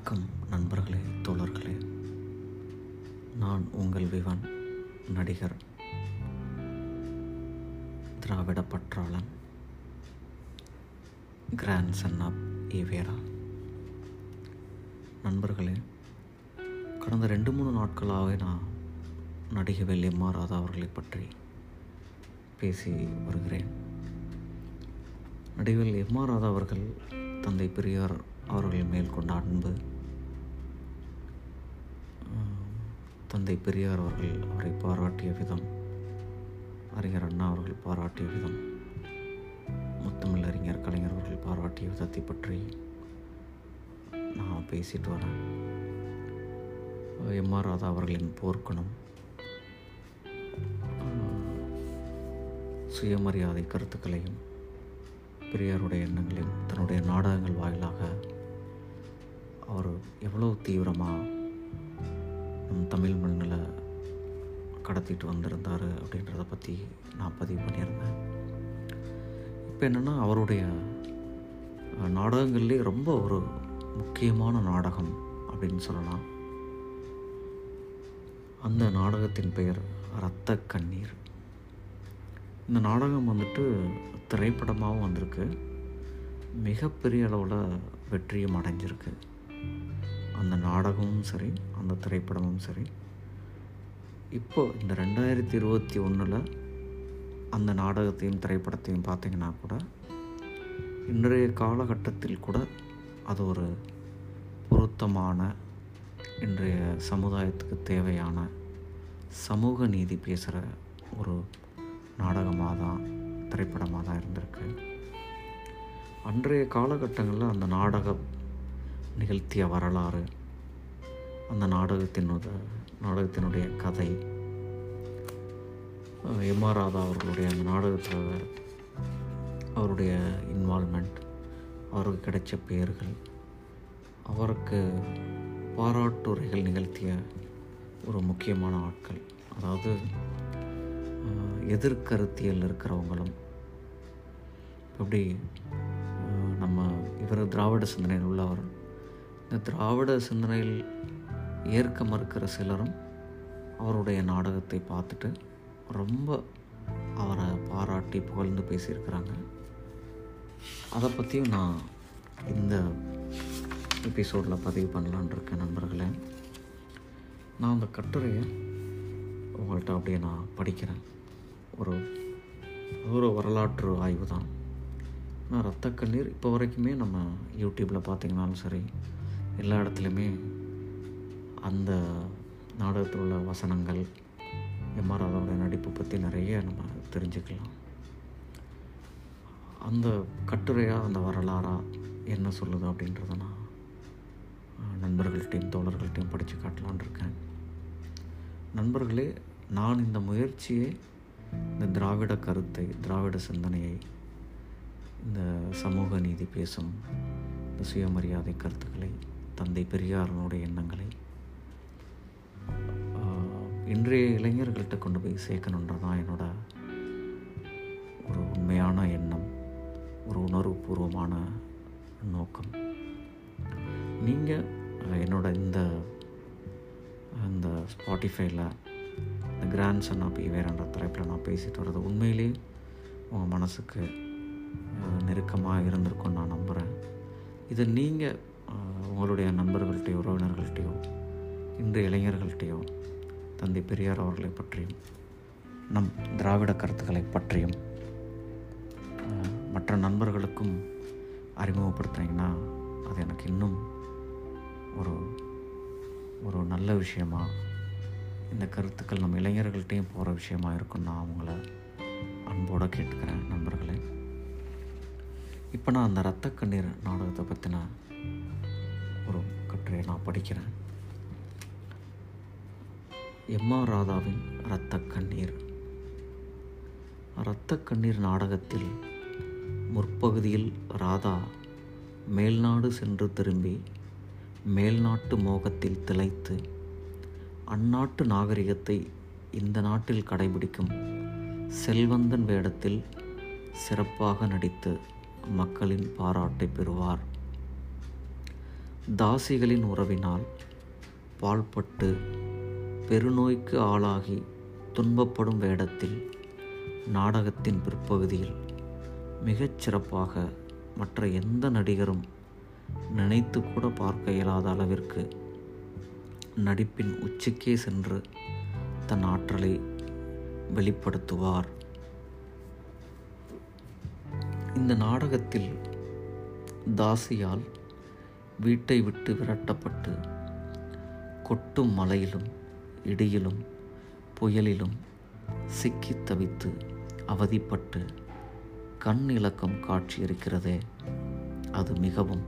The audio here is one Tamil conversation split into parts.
வணக்கம் நண்பர்களே தோழர்களே. நான் உங்கள் விவன் நடிகர் திராவிட பற்றாளன் கிராண்ட் சன் ஆப் ஈவேரா நண்பர்களே கடந்த ரெண்டு மூணு நாட்களாகவே நான் நடிகை வெள்ளியம்மா ராதா அவர்களை பற்றி பேசி வருகிறேன். நடிகர் எம் ஆர் ராதா அவர்கள் தந்தை பெரியார் அவர்கள் மேல் கொண்ட அன்பு தந்தை பெரியார் அவர்கள் அவரை பாராட்டிய விதம் அறிஞர் அண்ணா அவர்கள் பாராட்டிய விதம் முத்தமிழ் அறிஞர் கலைஞர் அவர்கள் பாராட்டிய விதத்தை பற்றி நான் பேசிட்டு வரேன். எம் ஆர் ராதா அவர்களின் போர்க்குணம் சுயமரியாதை கருத்துக்களையும் பெரியாருடைய எண்ணங்களையும் தன்னுடைய நாடகங்கள் வாயிலாக அவர் எவ்வளோ தீவிரமாக தமிழ் மண்ணில் கடத்திட்டு வந்திருந்தார் அப்படின்றத பற்றி நான் பதிவு பண்ணியிருந்தேன். இப்போ என்னென்னா அவருடைய நாடகங்கள்லேயே ரொம்ப ஒரு முக்கியமான நாடகம் அப்படின்னு சொல்லலாம். அந்த நாடகத்தின் பெயர் இரத்த கண்ணீர். இந்த நாடகம் வந்துட்டு திரைப்படமாகவும் வந்திருக்கு. மிகப்பெரிய அளவில் வெற்றியும் அடைஞ்சிருக்கு. அந்த நாடகமும் சரி அந்த திரைப்படமும் சரி இப்போ இந்த ரெண்டாயிரத்தி இருபத்தி ஒன்றில் அந்த நாடகத்தையும் திரைப்படத்தையும் பார்த்தீங்கன்னா கூட இன்றைய காலகட்டத்தில் கூட அது ஒரு பொருத்தமான இன்றைய சமுதாயத்துக்கு தேவையான சமூக நீதி பேசுகிற ஒரு நாடகமாக தான் திரைப்படமாக தான் இருந்திருக்கு. அன்றைய காலகட்டங்களில் அந்த நாடகம் நிகழ்த்திய வரலாறு அந்த நாடகத்தினுடைய நாடகத்தினுடைய கதை எம் ஆர் ராதா அவர்களுடைய அந்த நாடகத்தில் அவருடைய இன்வால்மெண்ட் அவருக்கு கிடைச்ச பெயர்கள் அவருக்கு பாராட்டுரைகள் நிகழ்த்திய ஒரு முக்கியமான ஆட்கள். அதாவது எதிர்கருத்தியல் இருக்கிறவங்களும் எப்படி நம்ம இவர் திராவிட சிந்தனையில் உள்ளவர் இந்த திராவிட சிந்தனையில் ஏற்க மறுக்கிற சிலரும் அவருடைய நாடகத்தை பார்த்துட்டு ரொம்ப அவரை பாராட்டி புகழ்ந்து பேசியிருக்கிறாங்க. அதை பற்றியும் நான் இந்த எபிசோடில் பதிவு பண்ணலான்னு இருக்கேன் நண்பர்களே. நான் அந்த கட்டுரையை உங்கள்கிட்ட அப்படியே நான் படிக்கிறேன். ஒரு ஒரு வரலாற்று ஆய்வு தான். ஆனால் ரத்த கண்ணீர் இப்போ வரைக்குமே நம்ம யூடியூப்பில் பார்த்தீங்கன்னாலும் சரி எல்லா இடத்துலையுமே அந்த நாடகத்தில் உள்ள வசனங்கள் எம்ஆர் ராதாவுடைய நடிப்பு பற்றி நிறைய நம்ம தெரிஞ்சுக்கலாம். அந்த கட்டுரையாக அந்த வரலாறாக என்ன சொல்லுது அப்படின்றத நான் நண்பர்கள்ட்டையும் தோழர்கள்ட்டையும் படித்து காட்டலான்னு இருக்கேன். நண்பர்களே நான் இந்த முயற்சியை இந்த திராவிட கருத்தை திராவிட சிந்தனையை இந்த சமூக நீதி பேசும் இந்த சுயமரியாதை கருத்துக்களை தந்தை பெரியாரனுடைய எண்ணங்களை இன்றைய இளைஞர்கள்ட்ட கொண்டு போய் சேர்க்கணுன்றது தான் என்னோட ஒரு உண்மையான எண்ணம் ஒரு உணர்வுபூர்வமான நோக்கம். நீங்கள் என்னோட இந்த இந்த ஸ்பாட்டிஃபைல இந்த கிராண்ட் சன் ஆஃப் ஈவேரன்ற தலைப்பில் நான் பேசிட்டு வர்றது உண்மையிலேயே உங்கள் மனசுக்கு நெருக்கமாக இருந்திருக்கும்னு நான் நம்புகிறேன் இதை நீங்கள் உங்களுடைய நண்பர்கள்ட்டையோ உறவினர்கள்ட்டையோ இன்று இளைஞர்கள்ட்டையோ தந்தை பெரியார் அவர்களை பற்றியும் நம் திராவிட கருத்துக்களை பற்றியும் மற்ற நண்பர்களுக்கும் அறிமுகப்படுத்துனீங்கன்னா அது எனக்கு இன்னும் ஒரு ஒரு நல்ல விஷயமா இந்த கருத்துக்கள் நம்ம இளைஞர்கள்ட்டையும் போகிற விஷயமா இருக்கும் நான் அவங்கள அன்போடு கேட்டுக்கிறேன் நண்பர்களே. இப்போ நான் அந்த ரத்த கண்ணீர் நாடகத்தை பற்றின ஒரு கட்டுரையை நான் படிக்கிறேன். எம்ஆர் ராதாவின் இரத்த கண்ணீர். இரத்த கண்ணீர் நாடகத்தில் முற்பகுதியில் ராதா மேல்நாடு சென்று திரும்பி மேல்நாட்டு மோகத்தில் திளைத்து அந்நாட்டு நாகரிகத்தை இந்த நாட்டில் கடைபிடிக்கும் செல்வந்தன் வேடத்தில் சிறப்பாக நடித்து மக்களின் பாராட்டை பெறுவார். தாசிகளின் உறவினால் பாழ்பட்டு பெருநோய்க்கு ஆளாகி துன்பப்படும் வேடத்தில் நாடகத்தின் பிற்பகுதியில் மிகச் சிறப்பாக மற்ற எந்த நடிகரும் நினைத்து கூட பார்க்க இயலாத அளவிற்கு நடிப்பின் உச்சிக்கே சென்று தன் ஆற்றலை வெளிப்படுத்துவார். இந்த நாடகத்தில் தாசியால் வீட்டை விட்டு விரட்டப்பட்டு கொட்டும் மலையிலும் இடியிலும் புயலிலும் சிக்கி தவித்து அவதிப்பட்டு கண் இலக்கம் காட்சி இருக்கிறதே அது மிகவும்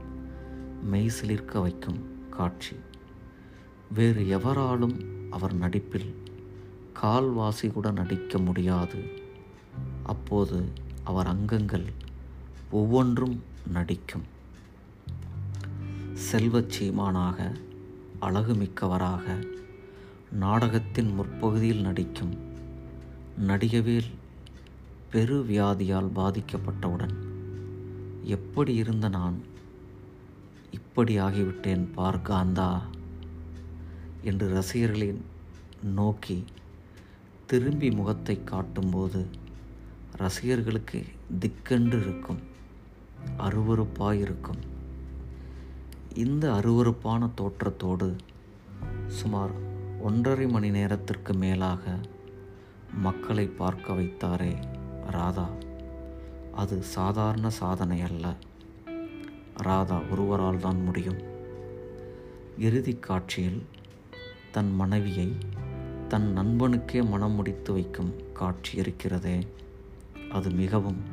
மெய்சிலிர்க்க வைக்கும் காட்சி. வேறு எவராலும் அவர் நடிப்பில் கால்வாசி கூட நடிக்க முடியாது. அப்போது அவர் அங்கங்கள் ஒவ்வொன்றும் நடிக்கும். செல்வச் சீமானாக அழகுமிக்கவராக நாடகத்தின் முற்பகுதியில் நடிக்கும் நடிகவேல் பெரு வியாதியால் பாதிக்கப்பட்டவுடன் எப்படி இருந்த நான்? இப்படி ஆகிவிட்டேன் பார்க்காந்தா என்று ரசிகர்களை நோக்கி திரும்பி முகத்தை காட்டும்போது ரசிகர்களுக்கு திக்கென்று இருக்கும் அருவருப்பாயிருக்கும். இந்த அருவருப்பான தோற்றத்தோடு சுமார் ஒன்றரை மணி நேரத்திற்கு மேலாக மக்களை பார்க்க வைத்தாரே ராதா. அது சாதாரண சாதனை அல்ல. ராதா ஒருவரால் தான் முடியும். இறுதிக் காட்சியில் தன் மனைவியை தன் நண்பனுக்கே மனம் முடித்து வைக்கும் காட்சி இருக்கிறதே. அது மிகவும்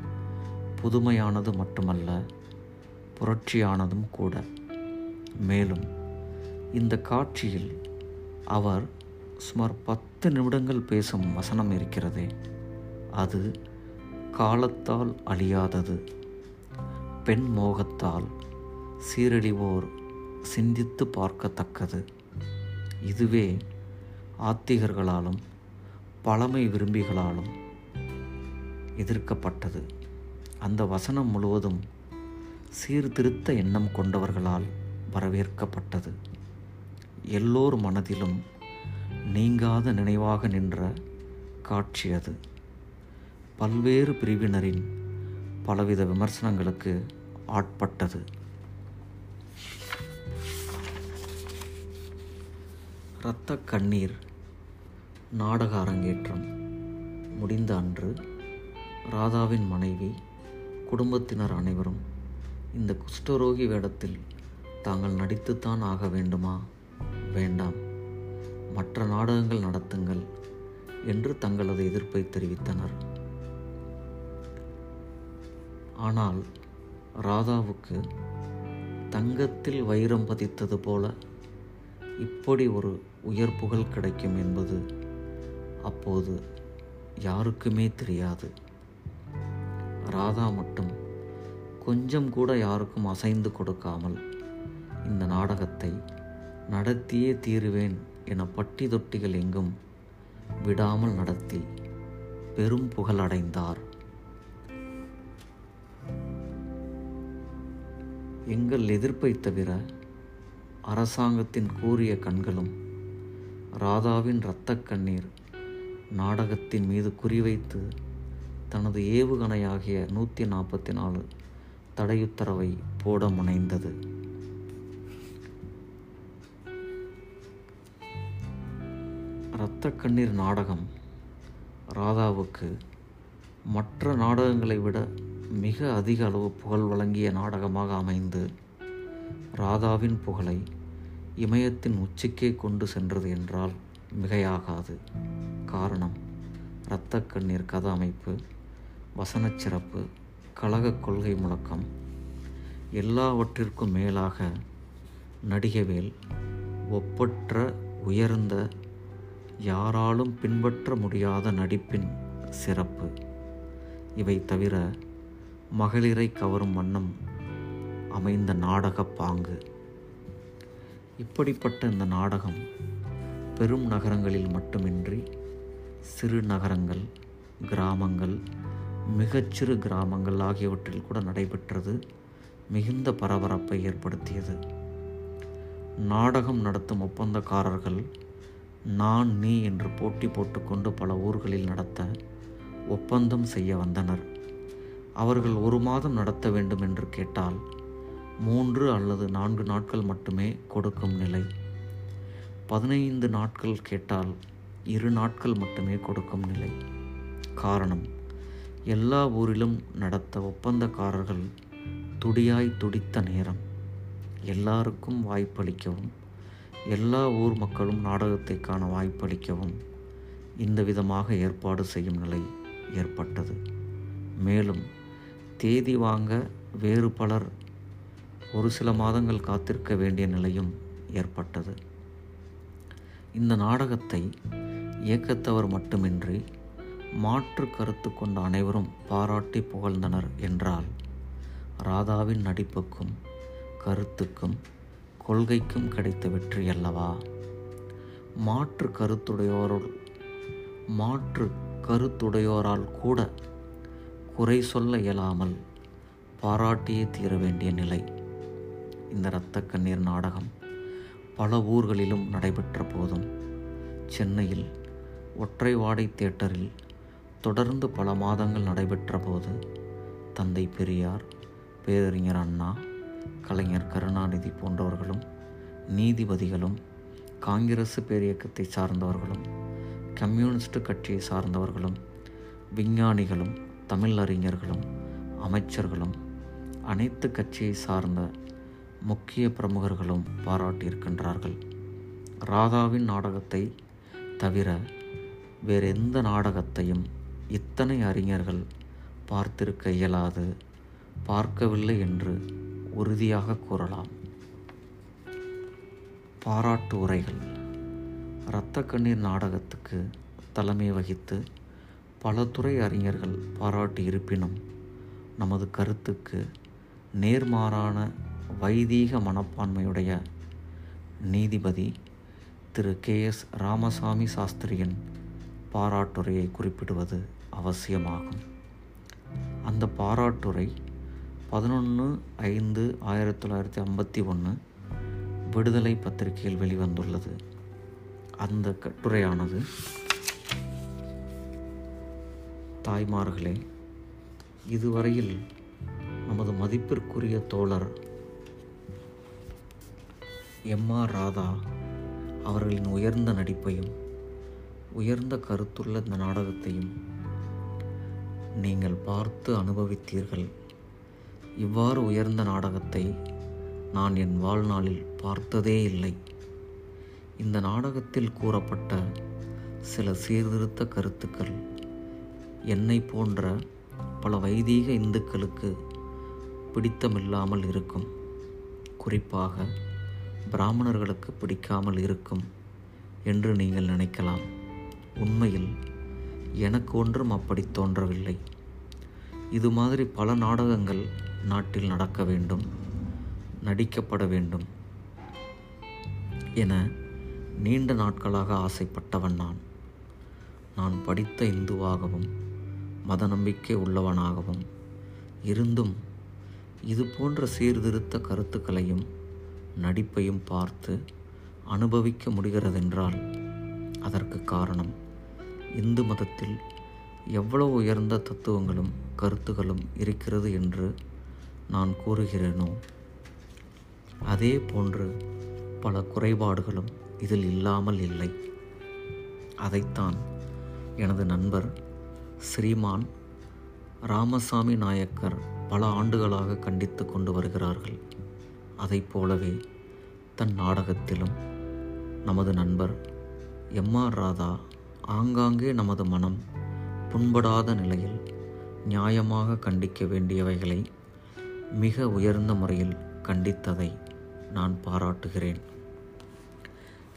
புதுமையானது மட்டுமல்ல புரட்சியானதும் கூட. மேலும் இந்த காட்சியில் அவர் சுமார் பத்து நிமிடங்கள் பேசும் வசனம் இருக்கிறதே அது காலத்தால் அழியாதது. பெண் மோகத்தால் சீரழிவோர் சிந்தித்து பார்க்கத்தக்கது. இதுவே ஆத்திகர்களாலும் பழமை விரும்பிகளாலும் எதிர்க்கப்பட்டது. அந்த வசனம் முழுவதும் சீர்திருத்த எண்ணம் கொண்டவர்களால் வரவேற்கப்பட்டது. எல்லோர் மனதிலும் நீங்காத நினைவாக நின்ற காட்சி அது. பல்வேறு பிரிவினரின் பலவித விமர்சனங்களுக்கு ஆட்பட்டது. இரத்த கண்ணீர் நாடக அரங்கேற்றம் முடிந்த அன்று ராதாவின் மனைவி குடும்பத்தினர் அனைவரும் இந்த குஷ்டரோகி வேடத்தில் தாங்கள் நடித்துத்தான் ஆக வேண்டுமா? வேண்டாம். மற்ற நாடகங்கள் நடத்துங்கள் என்று தங்களது எதிர்ப்பை தெரிவித்தனர். ஆனால் ராதாவுக்கு தங்கத்தில் வைரம் பதித்தது போல இப்படி ஒரு உயர் புகழ் கிடைக்கும் என்பது அப்போது யாருக்குமே தெரியாது. ராதா மட்டும் கொஞ்சம் கூட யாருக்கும் அசைந்து கொடுக்காமல் இந்த நாடகத்தை நடத்தியே தீருவேன் என பட்டி தொட்டிகள் எங்கும் விடாமல் நடத்தி பெரும் புகழடைந்தார். எங்கள் எதிர்ப்பை தவிர அரசாங்கத்தின் கூறிய கண்களும் ராதாவின் இரத்தக் கண்ணீர் நாடகத்தின் மீது குறிவைத்து தனது ஏவுகணையாகிய நூற்றி நாற்பத்தி நாலு தடையுத்தரவை போட முனைந்தது. இரத்த கண்ணீர் நாடகம் ராதாவுக்கு மற்ற நாடகங்களை விட மிக அதிக அளவு புகழ் வழங்கிய நாடகமாக அமைந்து ராதாவின் புகழை இமயத்தின் உச்சிக்கே கொண்டு சென்றது என்றால் மிகையாகாது. காரணம் இரத்த கண்ணீர் கதை அமைப்பு வசனச் சிறப்பு கழக கொள்கை முழக்கம் எல்லாவற்றிற்கும் மேலாக நடிகவேல் ஒப்பற்ற உயர்ந்த யாராலும் பின்பற்ற முடியாத நடிப்பின் சிறப்பு. இவை தவிர மகளிரை கவரும் வண்ணம் அமைந்த நாடக பாங்கு. இப்படிப்பட்ட இந்த நாடகம் பெரும் நகரங்களில் மட்டுமின்றி சிறு நகரங்கள் கிராமங்கள் மிகச்சிறு கிராமங்கள் ஆகியவற்றில் கூட நடைபெற்றது மிகுந்த பரபரப்பை ஏற்படுத்தியது. நாடகம் நடத்தும் ஒப்பந்தக்காரர்கள் நான் நீ என்று போட்டி போட்டுக்கொண்டு பல ஊர்களில் நடத்த ஒப்பந்தம் செய்ய வந்தனர். அவர்கள் ஒரு மாதம் நடத்த வேண்டும் என்று கேட்டால் மூன்று அல்லது நான்கு நாட்கள் மட்டுமே கொடுக்கும் நிலை. பதினைந்து நாட்கள் கேட்டால் இரு நாட்கள் மட்டுமே கொடுக்கும் நிலை. காரணம் எல்லா ஊரிலும் நடத்த ஒப்பந்தக்காரர்கள் துடியாய் துடித்த நேரம். எல்லாருக்கும் வாய்ப்பளிக்கவும் எல்லா ஊர் மக்களும் நாடகத்தை காண வாய்ப்பளிக்கவும் இந்த விதமாக ஏற்பாடு செய்யும் நிலை ஏற்பட்டது. மேலும் தேதி வாங்க வேறு பலர் ஒரு சில மாதங்கள் காத்திருக்க வேண்டிய நிலையும் ஏற்பட்டது. இந்த நாடகத்தை இயக்கத்தவர் மட்டுமின்றி மாற்று கருத்து கொண்ட அனைவரும் பாராட்டி புகழ்ந்தனர் என்றால் ராதாவின் நடிப்புக்கும் கருத்துக்கும் கொள்கைக்கும் கிடைத்த வெற்றி அல்லவா? மாற்று கருத்துடையோரால் மாற்று கருத்துடையோரால் கூட குறை சொல்ல இயலாமல் பாராட்டியே தீர வேண்டிய நிலை. இந்த இரத்த கண்ணீர் நாடகம் பல ஊர்களிலும் நடைபெற்ற போதும் சென்னையில் ஒற்றை வாடை தியேட்டரில் தொடர்ந்து பல மாதங்கள் நடைபெற்ற போது தந்தை பெரியார் பேரறிஞர் அண்ணா கலைஞர் கருணாநிதி போன்றவர்களும் நீதிபதிகளும் காங்கிரஸ் பேரியக்கத்தை சார்ந்தவர்களும் கம்யூனிஸ்ட் கட்சியை சார்ந்தவர்களும் விஞ்ஞானிகளும் தமிழ் அறிஞர்களும் அமைச்சர்களும் அனைத்து கட்சியை சார்ந்த முக்கிய பிரமுகர்களும் பாராட்டியிருக்கின்றார்கள். ராதாவின் நாடகத்தை தவிர வேறெந்த நாடகத்தையும் இத்தனை அறிஞர்கள் பார்த்திருக்க இயலாது பார்க்கவில்லை என்று உறுதியாக கூறலாம். பாராட்டு உரைகள். இரத்த கண்ணீர் நாடகத்துக்கு தலைமை வகித்து பல துறை அறிஞர்கள் பாராட்டு இருப்பினும் நமது கருத்துக்கு நேர்மாறான வைதீக மனப்பான்மையுடைய நீதிபதி திரு கே எஸ் ராமசாமி சாஸ்திரியின் பாராட்டுரையை குறிப்பிடுவது அவசியமாகும். அந்த பாராட்டுரை பதினொன்று ஐந்து ஆயிரத்தி தொள்ளாயிரத்தி ஐம்பத்தி ஒன்று விடுதலை பத்திரிகையில் வெளிவந்துள்ளது. அந்த கட்டுரையானது தாய்மார்களே இதுவரையில் நமது மதிப்பிற்குரிய தோழர் எம் ஆர் ராதா அவர்களின் உயர்ந்த நடிப்பையும் உயர்ந்த கருத்துள்ள இந்த நாடகத்தையும் நீங்கள் பார்த்து அனுபவித்தீர்கள். இவ்வாறு உயர்ந்த நாடகத்தை நான் என் வாழ்நாளில் பார்த்ததே இல்லை. இந்த நாடகத்தில் கூறப்பட்ட சில சீர்திருத்த கருத்துக்கள் என்னை போன்ற பல வைதீக இந்துக்களுக்கு பிடித்தமில்லாமல் இருக்கும். குறிப்பாக பிராமணர்களுக்கு பிடிக்காமல் இருக்கும் என்று நீங்கள் நினைக்கலாம். உண்மையில் எனக்கு ஒன்றும் அப்படி தோன்றவில்லை. இது மாதிரி பல நாடகங்கள் நாட்டில் நடக்க வேண்டும் நடிக்கப்பட வேண்டும் என நீண்ட நாட்களாக ஆசைப்பட்டவன் நான். நான் படித்த இந்துவாகவும் மத நம்பிக்கை உள்ளவனாகவும் இருந்தும் இது போன்ற சீர்திருத்த கருத்துக்களையும் நடிப்பையும் பார்த்து அனுபவிக்க முடிகிறதென்றால் அதற்கு காரணம் இந்து மதத்தில் எவ்வளவு உயர்ந்த தத்துவங்களும் கருத்துகளும் இருக்கிறது என்று நான் கூறுகிறேனோ? அதே போன்று பல குறைபாடுகளும் இதில் இல்லாமல் இல்லை. அதைத்தான் எனது நண்பர் ஸ்ரீமான் ராமசாமி நாயக்கர் பல ஆண்டுகளாக கண்டித்து கொண்டு வருகிறார்கள். அதைப் போலவே தன் நாடகத்திலும் நமது நண்பர் எம் ஆர் ராதா ஆங்காங்கே நமது மனம் புண்படாத நிலையில் நியாயமாக கண்டிக்க வேண்டியவைகளை மிக உயர்ந்த முறையில் கண்டித்ததை நான் பாராட்டுகிறேன்.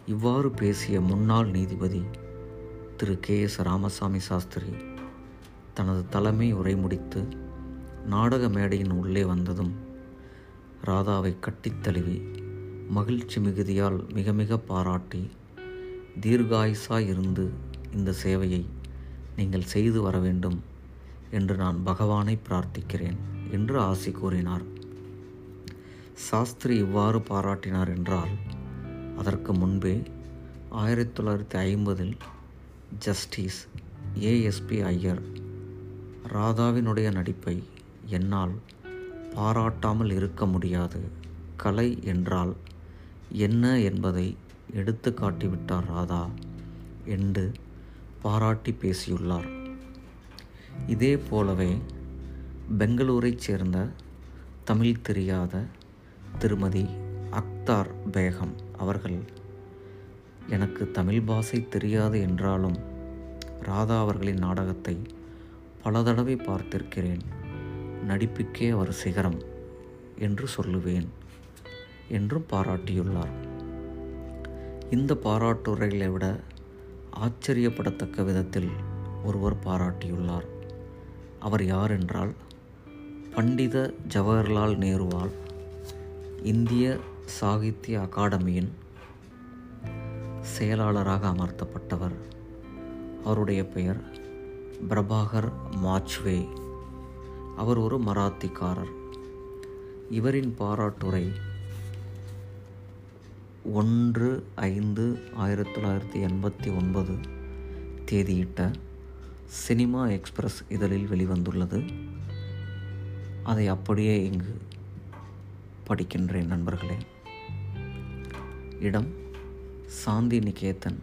இவ்வாறு பேசிய முன்னாள் நீதிபதி திரு. கே. எஸ். ராமசாமி சாஸ்திரி தனது தலைமை உரை முடித்து நாடக மேடையின் உள்ளே வந்ததும் ராதாவை கட்டித் தழுவி மகிழ்ச்சி மிகுதியால் மிக மிக பாராட்டி தீர்காயுசாய் இருந்து இந்த சேவையை நீங்கள் செய்து வர வேண்டும் என்று நான் பகவானை பிரார்த்திக்கிறேன். என்று ஆசி கூறினார். சாஸ்திரி இவ்வாறு பாராட்டினார் என்றால் அதற்கு முன்பே ஆயிரத்தி தொள்ளாயிரத்தி ஐம்பதில் ஜஸ்டிஸ் ஏஎஸ்பி ஐயர் ராதாவினுடைய நடிப்பை என்னால் பாராட்டாமல் இருக்க முடியாது. கலை என்றால் என்ன என்பதை எடுத்து காட்டிவிட்டார் ராதா என்று பாராட்டி பேசியுள்ளார். இதே போலவே பெங்களூரைச் சேர்ந்த தமிழ் தெரியாத திருமதி அக்தார் பேகம் அவர்கள் எனக்கு தமிழ் பாஷை தெரியாது என்றாலும் ராதா அவர்களின் நாடகத்தை பல தடவை பார்த்திருக்கிறேன். நடிப்புக்கே அவர் சிகரம் என்று சொல்லுவேன் என்றும் பாராட்டியுள்ளார். இந்த பாராட்டுரைகளை விட ஆச்சரியப்படத்தக்க விதத்தில் ஒருவர் பாராட்டியுள்ளார். அவர் யார் என்றால் பண்டித ஜவஹர்லால் நேருவால் இந்திய சாகித்ய அகாடமியின் செயலாளராக அமர்த்தப்பட்டவர். அவருடைய பெயர் பிரபாகர் மாச்வே அவர் ஒரு மராத்திக்காரர். இவரின் பாராட்டுரை ஒன்று ஐந்து ஆயிரத்தி தொள்ளாயிரத்தி எண்பத்தி ஒன்பது தேதியிட்ட சினிமா எக்ஸ்பிரஸ் இதழில் வெளிவந்துள்ளது. அதை அப்படியே இங்கு படிக்கின்றேன் நண்பர்களே. இடம் சாந்தி நிகேதன்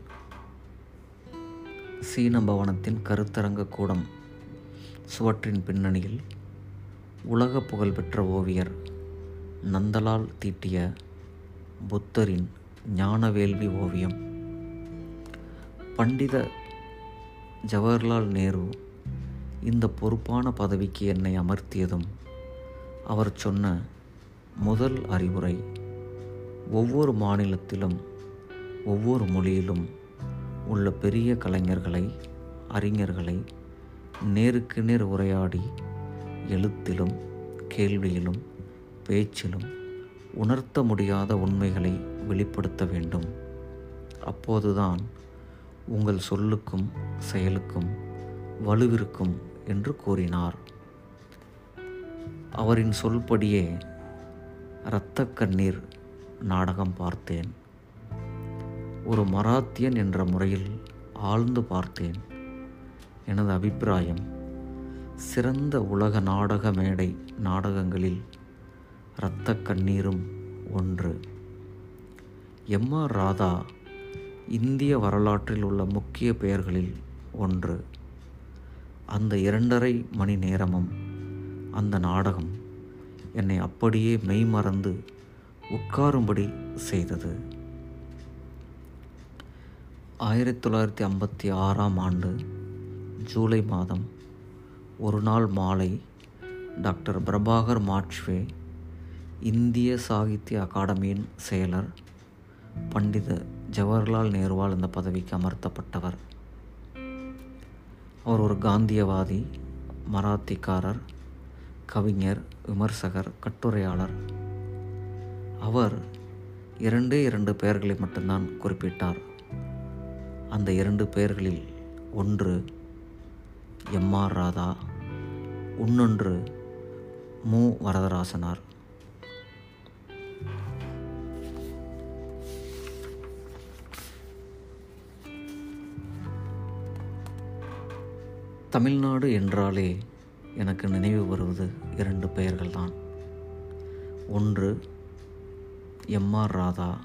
சீன பவனத்தின் கருத்தரங்க கூடம் சுவற்றின் பின்னணியில் உலக புகழ்பெற்ற ஓவியர் நந்தலால் தீட்டிய புத்தரின் ஞானவேள்வி ஓவியம். பண்டித ஜவஹர்லால் நேரு இந்த பொறுப்பான பதவிக்கு என்னை அமர்த்தியதும் அவர் சொன்ன முதல் அறிவுரை ஒவ்வொரு மாநிலத்திலும் ஒவ்வொரு மொழியிலும் உள்ள பெரிய கலைஞர்களை அறிஞர்களை நேருக்கு நேர் உரையாடி எழுத்திலும் கேள்வியிலும் பேச்சிலும் உணர்த்த முடியாத உண்மைகளை வெளிப்படுத்த வேண்டும். அப்போதுதான் உங்கள் சொல்லுக்கும் செயலுக்கும் வலுவிருக்கும் என்று கூறினார். அவரின் சொல்படியே இரத்த கண்ணீர் நாடகம் பார்த்தேன். ஒரு மராத்தியன் என்ற முறையில் ஆழ்ந்து பார்த்தேன். எனது அபிப்பிராயம் சிறந்த உலக நாடக மேடை நாடகங்களில் இரத்த கண்ணீரும் ஒன்று. எம் ஆர் ராதா இந்திய வரலாற்றில் உள்ள முக்கிய பெயர்களில் ஒன்று. அந்த இரண்டரை மணி நேரமும் அந்த நாடகம் என்னை அப்படியே மெய்மறந்து உட்காரும்படி செய்தது. ஆயிரத்தி தொள்ளாயிரத்தி ஐம்பத்தி ஆறாம் ஆண்டு ஜூலை மாதம் ஒரு நாள் மாலை டாக்டர் பிரபாகர் மாட்ஷ்வே இந்திய சாகித்ய அகாடமியின் செயலர் பண்டித ஜவஹர்லால் நேருவால் இந்த பதவிக்கு அமர்த்தப்பட்டவர். அவர் ஒரு காந்தியவாதி மராத்திக்காரர் கவிஞர் விமர்சகர் கட்டுரையாளர். அவர் இரண்டே இரண்டு பெயர்களை மட்டும்தான் குறிப்பிட்டார். அந்த இரண்டு பெயர்களில் ஒன்று எம் ஆர் ராதா இன்னொன்று மு வரதராசனார். தமிழ்நாடு என்றாலே எனக்கு நினைவு வருவது இரண்டு பெயர்கள் தான் ஒன்று எம்ஆர் ராதா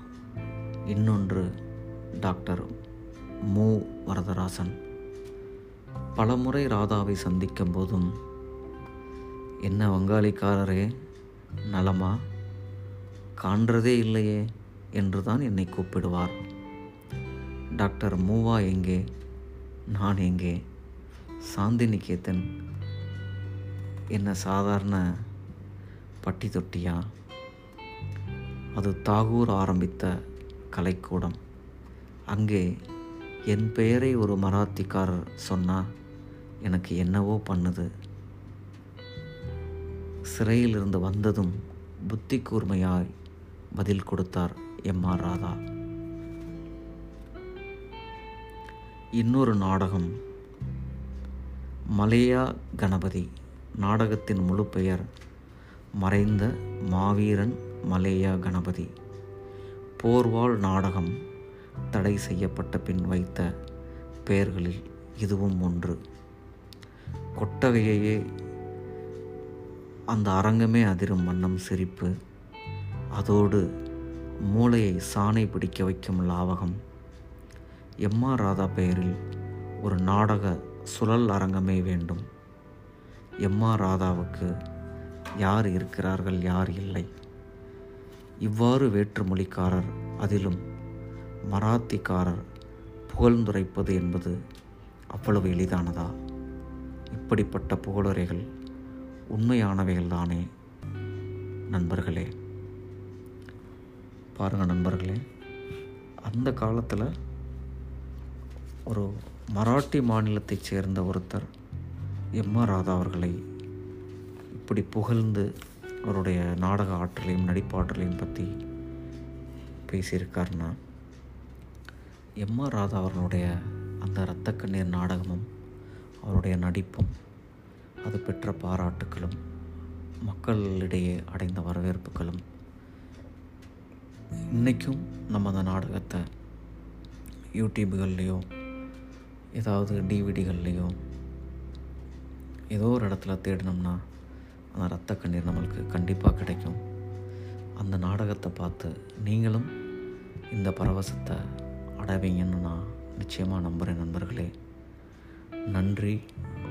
இன்னொன்று டாக்டர் மு. வரதராசன். பலமுறை ராதாவை சந்திக்கும் போதும் என்ன வங்காளிக்காரரே நலமா? காண்றதே இல்லையே என்று தான் என்னை கூப்பிடுவார். டாக்டர் மூவா எங்கே? நான் எங்கே? சாந்தி நிகேதன் என்ன சாதாரண பட்டி தொட்டியா? அது தாகூர் ஆரம்பித்த கலைக்கூடம். அங்கே என் பெயரை ஒரு மராத்திக்காரர் சொன்னால் எனக்கு என்னவோ பண்ணுது. சிறையிலிருந்து வந்ததும் புத்தி கூர்மையாய் பதில் கொடுத்தார் எம் ஆர் ராதா. இன்னொரு நாடகம் மலையா கணபதி. நாடகத்தின் முழு பெயர் மறைந்த மாவீரன் மலேயா கணபதி. போர்வாள் நாடகம் தடை செய்யப்பட்ட பின் வைத்த பெயர்களில் இதுவும் ஒன்று. கொட்டகையையே அந்த அரங்கமே அதிரும் வண்ணம் சிரிப்பு. அதோடு மூளையை சாணை பிடிக்க வைக்கும் லாவகம். எம் ஆர் ராதா பெயரில் ஒரு நாடக சுழல் அரங்கமே வேண்டும். எம்ஆர் ராதாவுக்கு யார் இருக்கிறார்கள் யார் இல்லை? இவ்வாறு வேற்றுமொழிக்காரர் அதிலும் மராத்திக்காரர் புகழ்ந்துரைப்பது என்பது அவ்வளவு எளிதானதா? இப்படிப்பட்ட புகழுரைகள் உண்மையானவைகள்தானே நண்பர்களே? பாருங்கள் நண்பர்களே அந்த காலத்தில் ஒரு மராட்டி மாநிலத்தைச் சேர்ந்த ஒருத்தர் எம் ஆர் ராதா அவர்களை இப்படி புகழ்ந்து அவருடைய நாடக ஆற்றலையும் நடிப்பாற்றலையும் பற்றி பேசியிருக்காருன்னா எம் ஆர் ராதா அவர்களுடைய அந்த இரத்த கண்ணீர் நாடகமும் அவருடைய நடிப்பும் அது பெற்ற பாராட்டுக்களும் மக்களிடையே அடைந்த வரவேற்புகளும் இன்றைக்கும் நம்ம அந்த நாடகத்தை யூடியூபுகள்லேயோ ஏதாவது டிவிடிகள்லேயோ ஏதோ ஒரு இடத்துல தேடினோம்னா அந்த ரத்த கண்ணீர் நம்மளுக்கு கண்டிப்பாக கிடைக்கும். அந்த நாடகத்தை பார்த்து நீங்களும் இந்த பரவசத்தை அடைவீங்கன்னு நான் நிச்சயமாக நம்புகிறேன் நண்பர்களே. நன்றி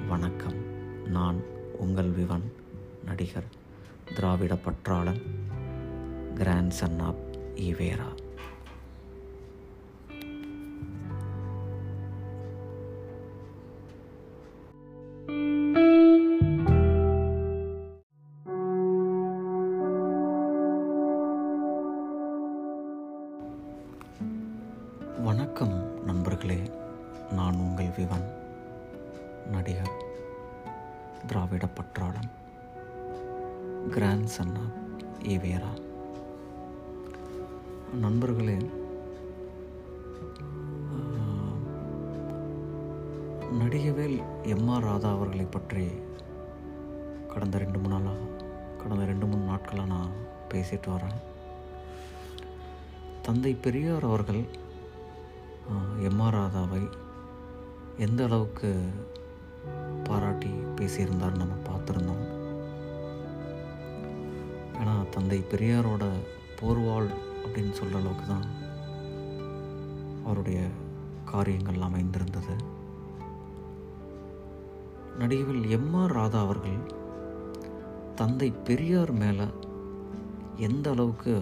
வணக்கம். நான் உங்கள் விவன் நடிகர் திராவிட பற்றாளன் கிராண்ட் சன் ஆப் ஈவேரா. கடந்த ரெண்டு மூணு நாளாக கடந்த ரெண்டு மூணு நாட்களாக நான் பேசிட்டு வரேன். தந்தை பெரியார் அவர்கள் எம் ஆர் ராதாவை எந்த அளவுக்கு பாராட்டி பேசியிருந்தார் நம்ம பார்த்துருந்தோம். ஏன்னா தந்தை பெரியாரோட போர்வாள் அப்படின்னு சொல்கிற அளவுக்கு தான் அவருடைய காரியங்கள் அமைந்திருந்தது. நடிகவில் எம் ஆர் ராதா அவர்கள் தந்தை பெரியார் மேலே எந்த அளவுக்கு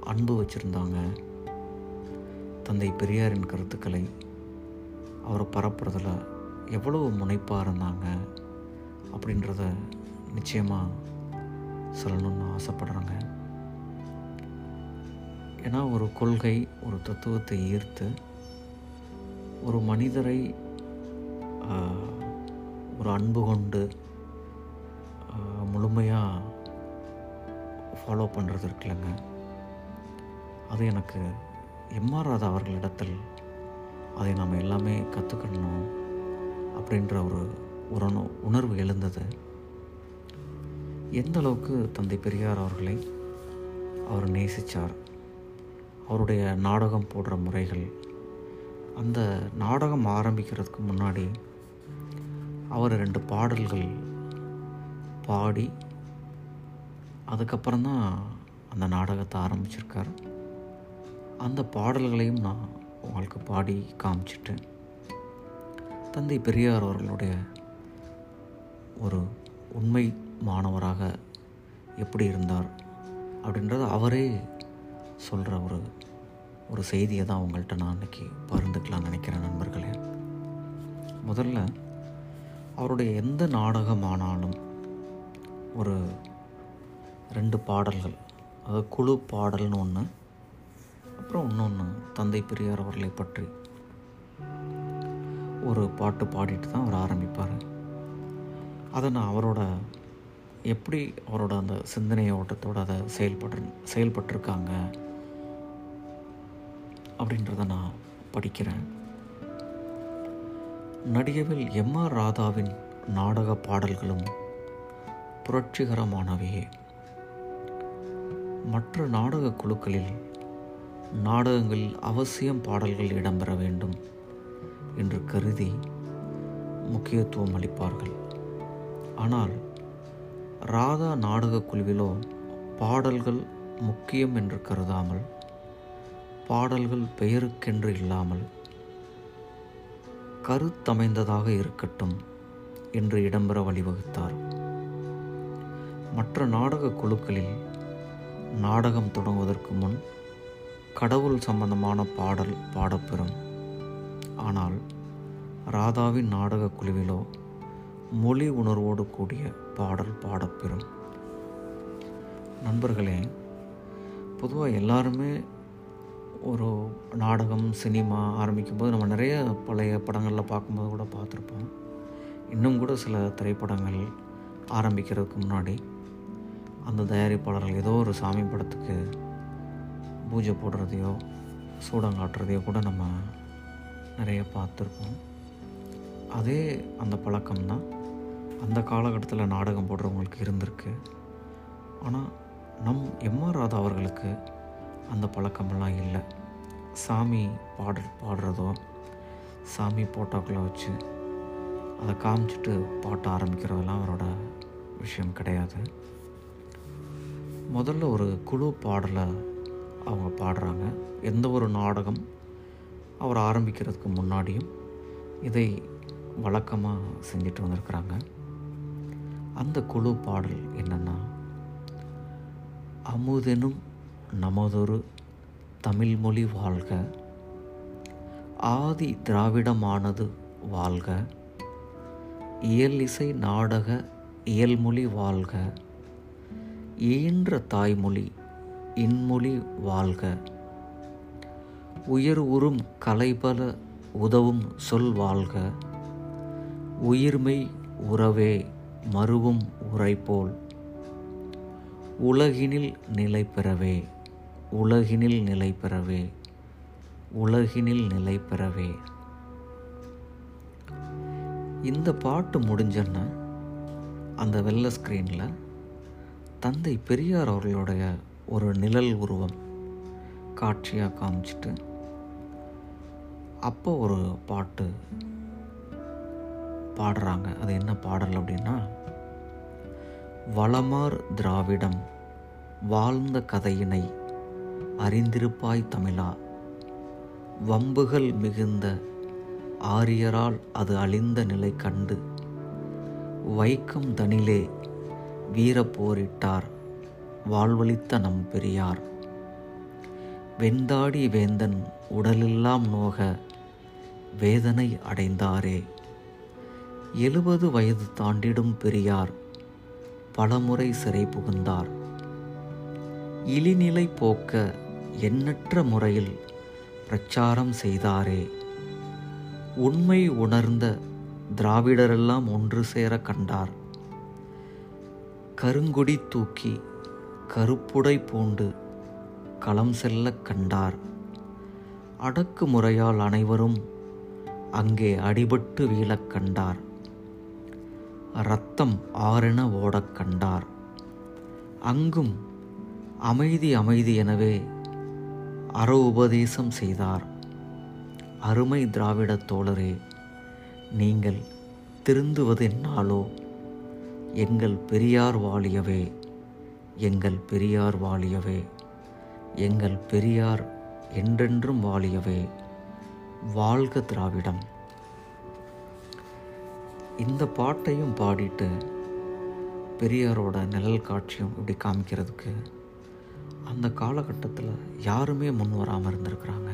அன்பு வச்சுருந்தாங்க? தந்தை பெரியாரின் கருத்துக்களை அவரை பரப்புறதில் எவ்வளவு முனைப்பாக இருந்தாங்க அப்படின்றத நிச்சயமாக சொல்லணும்னு ஆசைப்படுறாங்க. ஏன்னா ஒரு கொள்கை ஒரு தத்துவத்தை ஈர்த்து ஒரு மனிதரை ஒரு அன்பு கொண்டு முழுமையாக ஃபாலோ பண்ணுறது இருக்குல்லங்க. அது எனக்கு எம்ஆர் ராதா அவர்களிடத்தில் அதை நாம் எல்லாமே கற்றுக்கணும் அப்படின்ற ஒரு ஒரு உணர்வு எழுந்தது. எந்த அளவுக்கு தந்தை பெரியார் அவர்களை அவர் நேசித்தார் அவருடைய நாடகம் போடுற முறைகள் அந்த நாடகம் ஆரம்பிக்கிறதுக்கு முன்னாடி அவர் ரெண்டு பாடல்கள் பாடி அதுக்கப்புறம் தான் அந்த நாடகத்தை ஆரம்பிச்சிருக்கார். அந்த பாடல்களையும் நான் உங்களுக்கு பாடி காமிச்சிட்டேன். தந்தை பெரியார் அவர்களுடைய ஒரு உண்மை மாணவராக எப்படி இருந்தார் அப்படின்றத அவரே சொல்கிற ஒரு ஒரு செய்தியை தான் உங்கள்கிட்ட நான் இன்றைக்கி பருந்துக்கலாம் நினைக்கிறேன் நண்பர்களே. முதல்ல அவருடைய எந்த நாடகமானாலும் ஒரு ரெண்டு பாடல்கள். அதாவது குழு பாடல்னு ஒன்று அப்புறம் இன்னொன்று தந்தை பெரியார் அவர்களை பற்றி ஒரு பாட்டு பாடிட்டு தான் அவர் ஆரம்பிப்பார். அதை நான் அவரோட எப்படி அவரோட அந்த சிந்தனை ஓட்டத்தோடு அதை செயல்பட்டு செயல்பட்டிருக்காங்க அப்படின்றத நான் படிக்கிறேன். நடிகவில் எம் ஆர் ராதாவின் நாடக பாடல்களும் புரட்சிகரமானவையே. மற்ற நாடக குழுக்களில் நாடகங்களில் அவசியம் பாடல்கள் இடம்பெற வேண்டும் என்று கருதி முக்கியத்துவம் அளிப்பார்கள். ஆனால் ராதா நாடகக் குழுவிலோ பாடல்கள் முக்கியம் என்று கருதாமல் பாடல்கள் பெயருக்கென்று இல்லாமல் கருத்தமைந்ததாக இருக்கட்டும் என்று இடம்பெற வழிவகுத்தார். மற்ற நாடக குழுக்களில் நாடகம் தொடங்குவதற்கு முன் கடவுள் சம்பந்தமான பாடல் பாடப்பெறும். ஆனால் ராதாவின் நாடக குழுவிலோ மொழி உணர்வோடு கூடிய பாடல் பாடப்பெறும். நண்பர்களே பொதுவாக எல்லாருமே ஒரு நாடகம் சினிமா ஆரம்பிக்கும்போது நம்ம நிறைய பழைய படங்களில் பார்க்கும்போது கூட பார்த்துருப்போம். இன்னும் கூட சில திரைப்படங்கள் ஆரம்பிக்கிறதுக்கு முன்னாடி அந்த தயாரிப்பாளர்கள் ஏதோ ஒரு சாமி படத்துக்கு பூஜை போடுறதையோ சூடம் காட்டுறதையோ கூட நம்ம நிறைய பார்த்துருப்போம். அதே அந்த பழக்கம்தான். அந்த காலகட்டத்தில் நாடகம் போடுறவங்களுக்கு இருந்திருக்கு. ஆனால் நம் எம்ஆர் ராதா அவர்களுக்கு அந்த பழக்கமெல்லாம் இல்லை. சாமி பாடு பாடுறதோ சாமி போட்டோக்களை வச்சு அதை காமிச்சிட்டு பாட்ட ஆரம்பிக்கிறதெல்லாம் அவரோட விஷயம் கிடையாது. முதல்ல ஒரு குழு பாடலை அவங்க பாடுறாங்க. எந்த ஒரு நாடகம் அவர் ஆரம்பிக்கிறதுக்கு முன்னாடியும் இதை வழக்கமாக செஞ்சுட்டு வந்திருக்கிறாங்க. அந்த குழு பாடல் என்னென்னா அமுதெனும் நமதொரு தமிழ்மொழி வாழ்க ஆதி திராவிடமானது வாழ்க இயல் இசை நாடக இயல்மொழி வாழ்க ஈன்ற தாய்மொழி இன்மொழி வாழ்க. உயர் உறும் கலைபல உதவும் சொல் வாழ்க. உயிர்மை உறவே மருவும் உரைபோல். உலகினில் நிலை பெறவே உலகினில் நிலை பெறவே உலகினில் நிலை பெறவே. இந்த பாட்டு முடிஞ்சோன்னா அந்த வெள்ளை ஸ்க்ரீனில் தந்தை பெரியார் அவர்களுடைய ஒரு நிழல் உருவம் காட்சியாக காமிச்சிட்டு அப்போ ஒரு பாட்டு பாடுறாங்க. அது என்ன பாடல் அப்படின்னா வளமார் திராவிடம் வாழ்ந்த கதையினை அறிந்திருப்பாய் தமிழா. வம்புகள் மிகுந்த ஆரியரால் அது அழிந்த நிலை கண்டு வைக்கம் தனிலே வீரப்போரிட்டார். வாழ்வழித்த நம் பெரியார். வெண்தாடி வேந்தன் உடலெல்லாம் நோக வேதனை அடைந்தாரே. எழுபது வயது தாண்டிடும் பெரியார் பலமுறை சிறை புகுந்தார். இழிநிலை போக்க எண்ணற்ற முறையில் பிரச்சாரம் செய்தாரே. உண்மை உணர்ந்த திராவிடரெல்லாம் ஒன்று சேர கண்டார். கருங்குடி தூக்கி கருப்புடை பூண்டு களம் செல்ல கண்டார். அடக்குமுறையால் அனைவரும் அங்கே அடிபட்டு வீழக் கண்டார். ரத்தம் ஆறென ஓடக் கண்டார். அங்கும் அமைதி அமைதி எனவே அற உபதேசம் செய்தார். அருமை திராவிட தோழரே நீங்கள் திருந்துவது என்னாலோ எங்கள் பெரியார் வாழியவே எங்கள் பெரியார் வாழியவே எங்கள் பெரியார் என்றென்றும் வாழியவே வாழ்க திராவிடம். இந்த பாட்டையும் பாடிட்டு பெரியாரோட நிழல் காட்சியும் இப்படி காமிக்கிறதுக்கு அந்த காலகட்டத்தில் யாருமே முன் வராமல் இருந்திருக்கிறாங்க.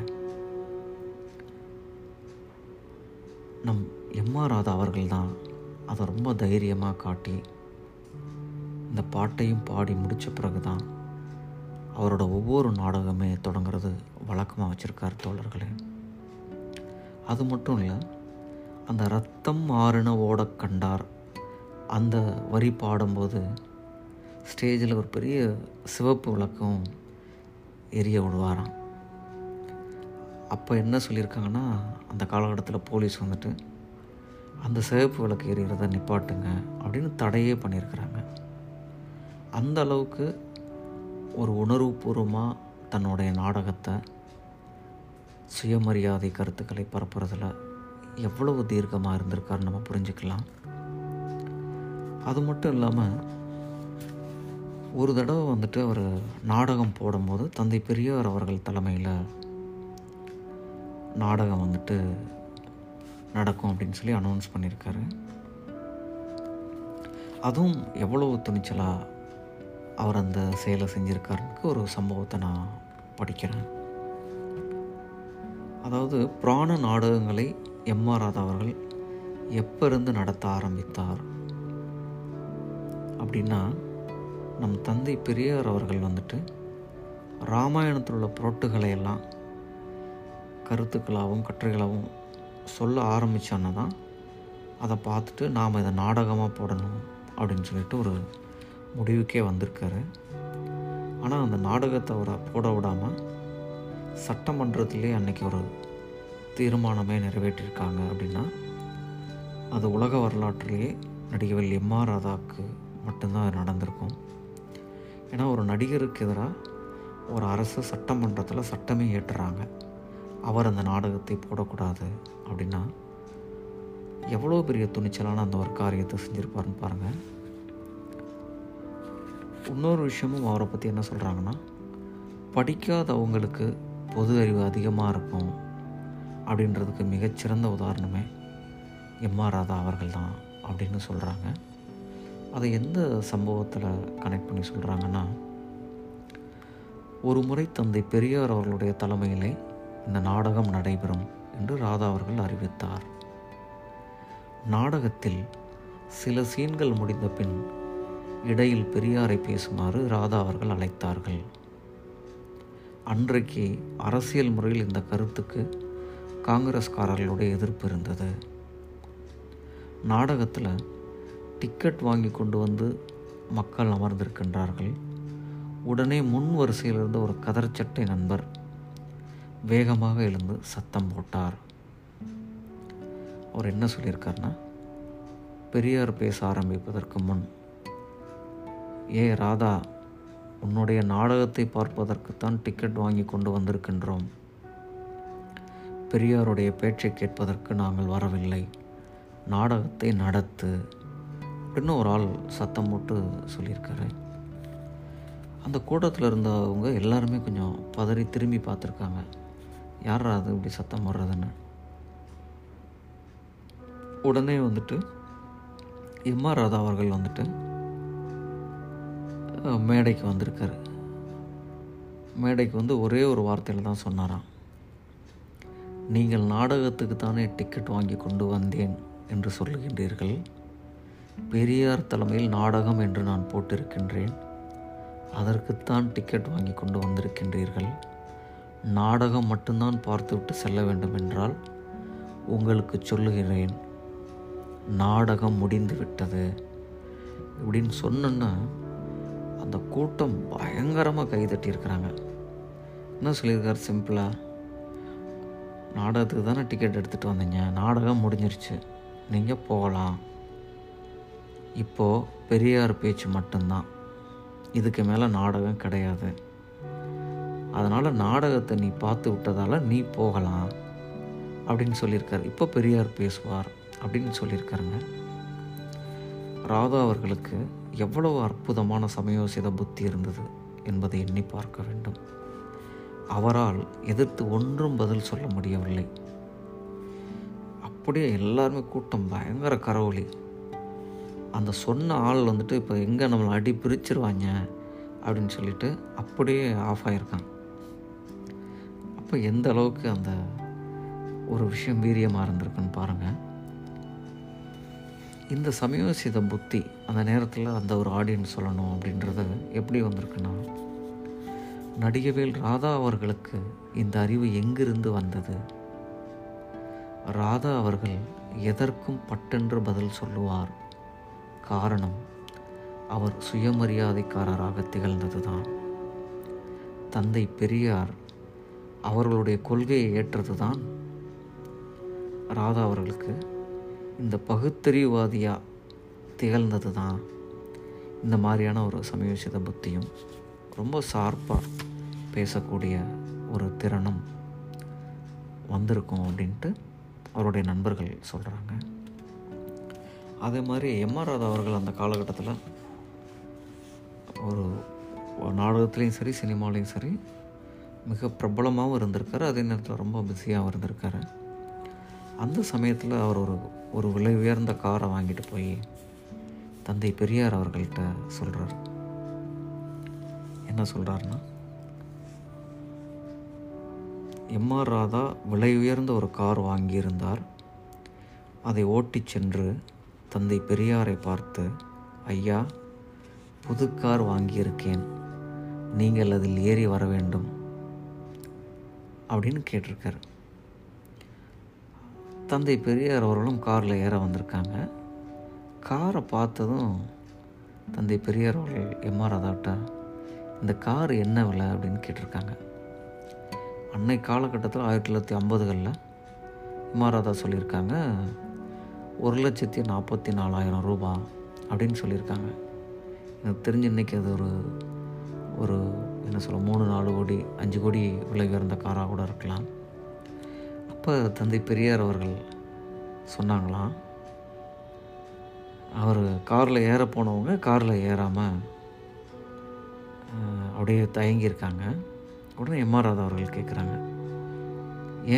நம் எம்ஆர் ராதா அவர்கள் தான் அதை ரொம்ப தைரியமாக காட்டி இந்த பாட்டையும் பாடி முடித்த பிறகு தான் அவரோட ஒவ்வொரு நாடகமே தொடங்குறது வழக்கமாக வச்சுருக்கார் தோழர்களே. அது மட்டும் இல்லை அந்த ரத்தம் ஆறுன ஓட கண்டார். அந்த வரி பாடும்போது ஸ்டேஜில் ஒரு பெரிய சிவப்பு விளக்கம் எரிய விடுவாராம். அப்போ என்ன சொல்லியிருக்காங்கன்னா அந்த காலகட்டத்தில் போலீஸ் வந்துட்டு அந்த சிவப்பு விளக்கு எரியறதை நிப்பாட்டுங்க அப்படின்னு தடையே பண்ணியிருக்கிறாங்க. அந்த அளவுக்கு ஒரு உணர்வுபூர்வமாக தன்னுடைய நாடகத்தை சுயமரியாதை கருத்துக்களை பரப்புறதில் எவ்வளவு தீர்க்கமாக இருந்திருக்காருன்னு நம்ம புரிஞ்சுக்கலாம். அது மட்டும் இல்லாமல் ஒரு தடவை வந்துட்டு அவர் நாடகம் போடும்போது தந்தை பெரியார் அவர்கள் தலைமையில் நாடகம் வந்துட்டு நடக்கும் அப்படின்னு சொல்லி அனௌன்ஸ் பண்ணியிருக்காரு. அதுவும் எவ்வளவு துணிச்சலாக அவர் அந்த செயலை செஞ்சுருக்காருக்கு ஒரு சம்பவத்தை நான் படிக்கிறேன். அதாவது புராண நாடகங்களை எம்ஆர் ராதா அவர்கள் எப்போ இருந்து நடத்த ஆரம்பித்தார் அப்படின்னா நம் தந்தை பெரியார் அவர்கள் வந்துட்டு ராமாயணத்தில் உள்ள புரோட்டுகளை எல்லாம் கருத்துக்களாகவும் கட்டுரைகளாகவும் சொல்ல ஆரம்பித்தோன்னா தான் அதை பார்த்துட்டு நாம் இதை நாடகமாக போடணும் அப்படின்னு சொல்லிட்டு ஒரு முடிவுக்கே வந்திருக்காரு. ஆனால் அந்த நாடகத்தை அவரை போட விடாமல் சட்டமன்றத்திலே அன்னைக்கு ஒரு தீர்மானமே நிறைவேற்றியிருக்காங்க அப்படின்னா அது உலக வரலாற்றிலேயே எம் எம்ஆர் ராதாவுக்கு மட்டும்தான் அது நடந்திருக்கும். ஏன்னா ஒரு நடிகருக்கு எதிராக ஒரு அரசு சட்டமன்றத்தில் சட்டமே ஏற்றுறாங்க அவர் அந்த நாடகத்தை போடக்கூடாது அப்படின்னா எவ்வளோ பெரிய துணிச்சலான அந்த ஒரு காரியத்தை செஞ்சுருப்பாருன்னு பாருங்கள் இன்னொரு விஷயமும் அவரை பற்றி என்ன சொல்கிறாங்கன்னா படிக்காதவங்களுக்கு பொது அறிவு அதிகமாக இருக்கும் அப்படின்றதுக்கு மிகச்சிறந்த உதாரணமே எம்ஆர் ராதா அவர்கள் தான் அப்படின்னு சொல்கிறாங்க அதை எந்த சம்பவத்தில் கனெக்ட் பண்ணி சொல்கிறாங்கன்னா ஒரு முறை தந்தை பெரியார் அவர்களுடைய தலைமையிலே இந்த நாடகம் நடைபெறும் என்று ராதா அவர்கள் அறிவித்தார். நாடகத்தில் சில சீன்கள் முடிந்த பின் இடையில் பெரியாரை பேசுமாறு ராதா அவர்கள் அழைத்தார்கள். அன்றைக்கு அரசியல் முறையில் இந்த கருத்துக்கு காங்கிரஸ்காரர்களுடைய எதிர்ப்பு இருந்தது. நாடகத்தில் டிக்கெட் வாங்கி கொண்டு வந்து மக்கள் அமர்ந்திருக்கின்றார்கள். உடனே முன் வரிசையில் இருந்த ஒரு கதர்ச்சட்டை நண்பர் வேகமாக எழுந்து சத்தம் போட்டார். அவர் என்ன சொல்லியிருக்காருன்னா பெரியார் பேச ஆரம்பிப்பதற்கு முன் ஏ ராதா உன்னுடைய நாடகத்தை பார்ப்பதற்குத்தான் டிக்கெட் வாங்கி கொண்டு வந்திருக்கின்றோம். பெரியாருடைய பேச்சை கேட்பதற்கு நாங்கள் வரவில்லை. நாடகத்தை நடத்து. அப்படின்னு ஒரு ஆள் சத்தம் போட்டு சொல்லியிருக்காரு. அந்த கூட்டத்தில் இருந்தவங்க எல்லாருமே கொஞ்சம் பதறி திரும்பி பார்த்துருக்காங்க. யார் அது இப்படி சத்தம் போடுறதுன்னு? உடனே வந்துட்டு எம்ஆர் ராதா அவர்கள் வந்துட்டு மேடைக்கு வந்திருக்காரு. மேடைக்கு வந்து ஒரே ஒரு வார்த்தையில் தான் சொன்னாராம். நீங்கள் நாடகத்துக்கு தானே டிக்கெட் வாங்கி கொண்டு வந்தேன் என்று சொல்லுகின்றீர்கள். பெரியார் தலைமையில் நாடகம் என்று நான் போட்டிருக்கின்றேன். அதற்குத்தான் டிக்கெட் வாங்கி கொண்டு வந்திருக்கின்றீர்கள். நாடகம் மட்டும்தான் பார்த்துவிட்டு செல்ல வேண்டும் என்றால் உங்களுக்கு சொல்லுகிறேன். நாடகம் முடிந்து விட்டது. இப்படின்னு சொன்னோன்னா அந்த கூட்டம் பயங்கரமாக கைதட்டியிருக்கிறாங்க என்ன சொல்லியிருக்காரு? சிம்பிளாக நாடகத்துக்கு தானே டிக்கெட் எடுத்துகிட்டு வந்தீங்க? நாடகம் முடிஞ்சிருச்சு. நீங்கள் போகலாம். இப்போது பெரியார் பேச்சு மட்டும்தான். இதுக்கு மேலே நாடகம் கிடையாது. அதனால் நாடகத்தை நீ பார்த்து விட்டதால் நீ போகலாம் அப்படின்னு சொல்லியிருக்காரு. இப்போ பெரியார் பேசுவார் அப்படின்னு சொல்லியிருக்காருங்க. ராதா அவர்களுக்கு எவ்வளவு அற்புதமான சமயோசித புத்தி இருந்தது என்பதை எண்ணி பார்க்க வேண்டும். அவரால் எதிர்த்து ஒன்றும் பதில் சொல்ல முடியவில்லை. அப்படியே எல்லாருமே கூட்டம் பயங்கர கரவொலி. அந்த சொன்ன ஆள் வந்துட்டு இப்போ எங்கே நம்மளை அடி பிரிச்சிருவாங்க? அப்படின்னு சொல்லிட்டு அப்படியே ஆஃப் ஆகியிருக்கான் அப்போ எந்த அளவுக்கு அந்த ஒரு விஷயம் வீரியமாக இருந்திருக்குன்னு பாருங்கள் இந்த சமயோசித புத்தி அந்த நேரத்தில் அந்த ஒரு ஆடியன்ஸ் சொல்லணும் அப்படின்றது எப்படி வந்திருக்குன்னா நடிகவேல் ராதா அவர்களுக்கு இந்த அறிவு எங்கிருந்து வந்தது? ராதா அவர்கள் எதற்கும் பட்டென்று பதில் சொல்லுவார். காரணம் அவர் சுயமரியாதைக்காரராக திகழ்ந்ததுதான். தந்தை பெரியார் அவர்களுடைய கொள்கையை ஏற்றதுதான் ராதா அவர்களுக்கு இந்த பகுத்தறிவுவாதியாக திகழ்ந்தது தான் இந்த மாதிரியான ஒரு சமயோசித புத்தியும் ரொம்ப சார்பாக பேசக்கூடிய ஒரு திறனும் வந்திருக்கும் அப்படின்ட்டு அவருடைய நண்பர்கள் சொல்கிறாங்க அதே மாதிரி எம்ஆர் ராதா அவர்கள் அந்த காலகட்டத்தில் ஒரு ஒரு நாடகத்துலேயும் சரி சினிமாலேயும் சரி மிக பிரபலமாகவும் இருந்திருக்காரு. அதே நேரத்தில் ரொம்ப பிஸியாகவும் இருந்திருக்காரு. அந்த சமயத்தில் அவர் ஒரு ஒரு விலை உயர்ந்த காரை வாங்கிட்டு போய் தந்தை பெரியார் அவர்கள்ட்ட சொல்கிறார் என்ன சொல்கிறாருன்னா எம்ஆர் ராதா விலை உயர்ந்த ஒரு கார் வாங்கியிருந்தார். அதை ஓட்டிச் சென்று தந்தை பெரியாரை பார்த்து ஐயா புது கார் வாங்கியிருக்கேன். நீங்கள் அதில் ஏறி வர வேண்டும். அப்படின்னு கேட்டிருக்காரு. தந்தை பெரியார் அவர்களும் காரில் ஏற வந்திருக்காங்க. காரை பார்த்ததும் தந்தை பெரியார் அவர்கள் எம்ஆர் ராதாட்ட இந்த கார் என்ன விலை? அப்படின்னு கேட்டிருக்காங்க. அன்னை காலகட்டத்தில் ஆயிரத்தி தொள்ளாயிரத்தி ஐம்பதுகளில் இமாராதா சொல்லியிருக்காங்க ஒரு லட்சத்தி நாற்பத்தி நாலாயிரம் ரூபா அப்படின்னு சொல்லியிருக்காங்க. எனக்கு தெரிஞ்சு இன்றைக்கி அது ஒரு ஒரு என்ன சொல்ல மூணு நாலு கோடி அஞ்சு கோடி விலை உயர்ந்த காராக கூட இருக்கலாம். அப்போ தந்தை பெரியார் அவர்கள் சொன்னாங்களாம் அவர் காரில் ஏற போனவங்க காரில் ஏறாமல் அப்படியே தயங்கியிருக்காங்க உடனே எம்ஆர் ராதா அவர்கள் கேட்குறாங்க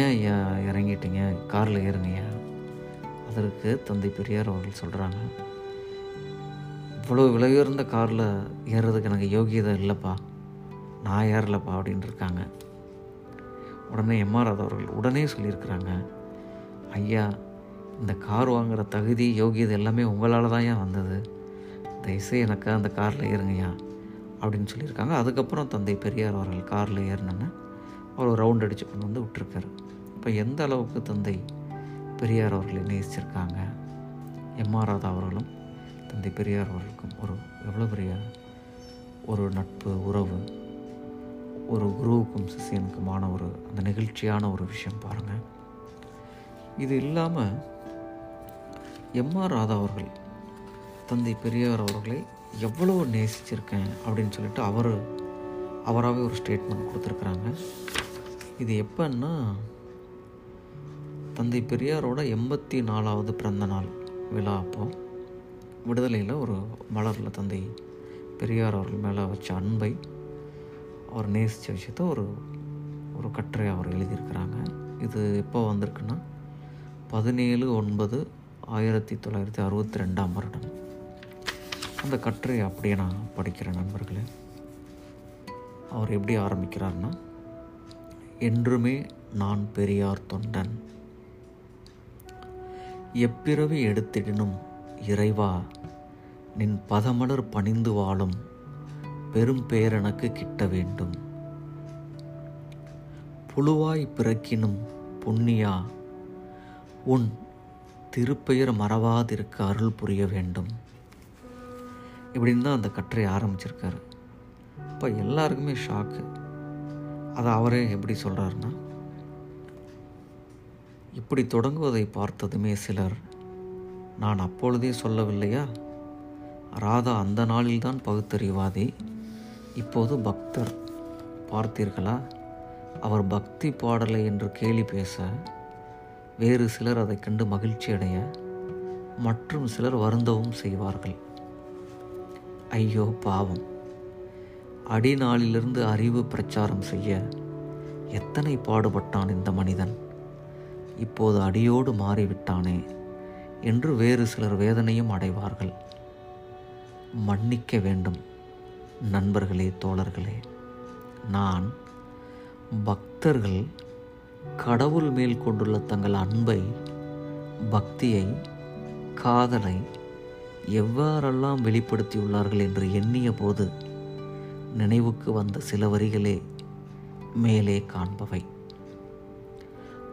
ஏன் இறங்கிட்டீங்க? காரில் ஏறுனியா? அதற்கு தந்தை பெரியார் அவர்கள் சொல்கிறாங்க இவ்வளோ விலை உயர்ந்த காரில் ஏறுறதுக்கு எனக்கு யோகியதை இல்லைப்பா. நான் ஏறலப்பா அப்படின்ட்டு இருக்காங்க. உடனே எம்ஆர் ராதா அவர்கள் உடனே சொல்லியிருக்கிறாங்க ஐயா இந்த கார் வாங்குகிற தகுதி யோகியது எல்லாமே உங்களால் தான் ஏன் வந்தது? தயவுசெய்து எனக்கு அந்த காரில் ஏறுங்கய்யா அப்படின்னு சொல்லியிருக்காங்க. அதுக்கப்புறம் தந்தை பெரியார் அவர்கள் காரில் ஏறினோன்னு அவர் ஒரு ரவுண்ட் அடித்து கொண்டு வந்து விட்டுருக்காரு. இப்போ எந்த அளவுக்கு தந்தை பெரியார் அவர்களை நேசிச்சிருக்காங்க? எம்ஆர்ராத அவர்களும் தந்தை பெரியார் அவர்களுக்கும் ஒரு எவ்வளோ பெரிய ஒரு நட்பு உறவு ஒரு குருவுக்கும் சிஷியனுக்குமான ஒரு அந்த நெகிழ்ச்சியான ஒரு விஷயம் பாருங்கள் இது இல்லாமல் எம்ஆர் ராதா அவர்கள் தந்தை பெரியார் அவர்களை எவ்வளோ நேசிச்சிருக்கேன் அப்படின்னு சொல்லிட்டு அவர் அவராகவே ஒரு ஸ்டேட்மெண்ட் கொடுத்துருக்குறாங்க. இது எப்போன்னா தந்தை பெரியாரோட எண்பத்தி நாலாவது பிறந்த நாள் விழா அப்போ விடுதலையில் ஒரு மலரில் தந்தை பெரியார் அவர்கள் மேலே வச்ச அன்பை அவர் நேசித்த விஷயத்த ஒரு ஒரு கட்டுரை அவர் எழுதியிருக்கிறாங்க. இது எப்போ வந்திருக்குன்னா பதினேழு ஒன்பது ஆயிரத்தி தொள்ளாயிரத்தி அறுபத்தி ரெண்டாம் வருடம். அந்த கட்டுரை அப்படியே நான் படிக்கிறேன் நண்பர்களே. அவர் எப்படி ஆரம்பிக்கிறார்னா என்றுமே நான் பெரியார் தொண்டன். எப்பிறவி எடுத்திடனும் இறைவா நின் பதமலர் பணிந்து வாழும் பெரும் பெயர் எனக்கு கிட்ட வேண்டும். புழுவாய் பிறக்கினும் புண்ணியா உன் திருப்பெயர் மறவாதிருக்க அருள் புரிய வேண்டும். இப்படின்னு தான் அந்த கட்டுரை ஆரம்பிச்சிருக்காரு. இப்போ எல்லாருக்குமே ஷாக்கு அதை அவரே எப்படி சொல்கிறாருன்னா இப்படி தொடங்குவதை பார்த்ததுமே சிலர் நான் அப்பொழுதே சொல்லவில்லையா? ராதா அந்த நாளில்தான் பகுத்தறிவாதி. இப்போது பக்தர் பார்த்தீர்களா? அவர் பக்தி பாடலை என்று கேலி பேச வேறு சிலர் அதை கண்டு மகிழ்ச்சி அடைய மற்றும் சிலர் வருந்தவும் செய்வார்கள். ஐயோ பாவம். அடிநாளிலிருந்து அறிவு பிரச்சாரம் செய்ய எத்தனை பாடுபட்டான் இந்த மனிதன்? இப்போது அடியோடு மாறிவிட்டானே என்று வேறு சிலர் வேதனையும் அடைவார்கள். மன்னிக்க வேண்டும். நண்பர்களே தோழர்களே நான் பக்தர்கள் கடவுள் மேல் கொண்டுள்ள தங்கள் அன்பை பக்தியை காதலை எவ்வாறெல்லாம் வெளிப்படுத்தியுள்ளார்கள் என்று எண்ணிய போது நினைவுக்கு வந்த சில வரிகளே மேலே காண்பவை.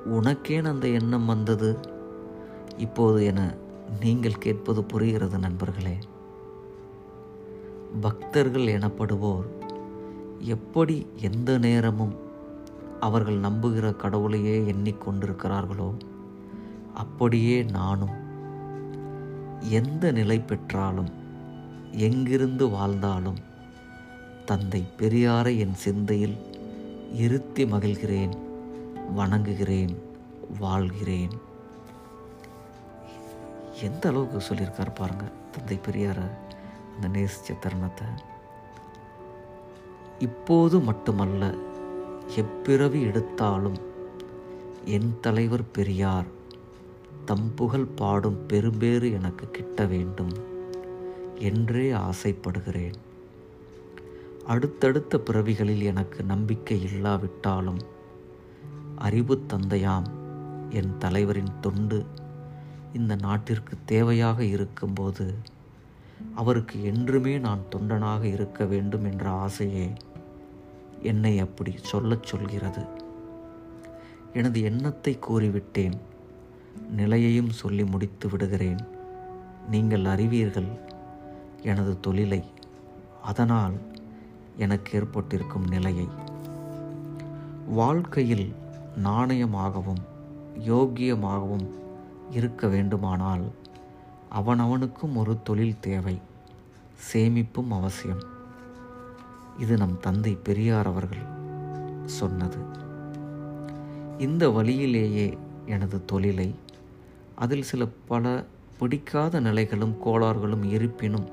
உனக்கேன் அந்த எண்ணம் வந்தது? இப்போது என நீங்கள் கேட்பது புரிகிறது நண்பர்களே. பக்தர்கள் எனப்படுவோர். எப்படி எந்த நேரமும் அவர்கள் நம்புகிற கடவுளையே எண்ணிக்கொண்டிருக்கிறார்களோ அப்படியே நானும் எந்த நிலை பெற்றாலும் எங்கிருந்து வாழ்ந்தாலும் தந்தை பெரியாரை என் சிந்தையில் இருத்தி மகிழ்கிறேன் வணங்குகிறேன் வாழ்கிறேன். எந்த அளவுக்கு சொல்லியிருக்காரு பாருங்கள் தந்தை பெரியாரை. அந்த நேசித்த தருணத்தை. இப்போது மட்டுமல்ல எப்பிறவி எடுத்தாலும் என் தலைவர் பெரியார் தம் புகழ் பாடும் பெரும்பேறு எனக்கு கிட்ட வேண்டும் என்றே ஆசைப்படுகிறேன். அடுத்தடுத்த பிறவிகளில் எனக்கு நம்பிக்கை இல்லாவிட்டாலும் அறிவு தந்தையாம் என் தலைவரின் தொண்டு இந்த நாட்டிற்கு தேவையாக இருக்கும்போது அவருக்கு என்றுமே நான் தொண்டனாக இருக்க வேண்டும் என்ற ஆசையே என்னை அப்படி சொல்லச் சொல்கிறது. எனது எண்ணத்தை கூறிவிட்டேன். நிலையையும் சொல்லி முடித்து விடுகிறேன். நீங்கள் அறிவீர்கள் எனது தொழிலை. அதனால் எனக்கு ஏற்பட்டிருக்கும் நிலையை. வாழ்க்கையில் நாணயமாகவும் யோக்கியமாகவும் இருக்க வேண்டுமானால் அவனவனுக்கும் ஒரு தொழில் தேவை சேமிப்பும் அவசியம். இது நம் தந்தை பெரியார் அவர்கள் சொன்னது. இந்த வழியிலேயே எனது தொழிலை அதில் சில பல பிடிக்காத நிலைகளும் கோளாறுகளும் இருப்பினும்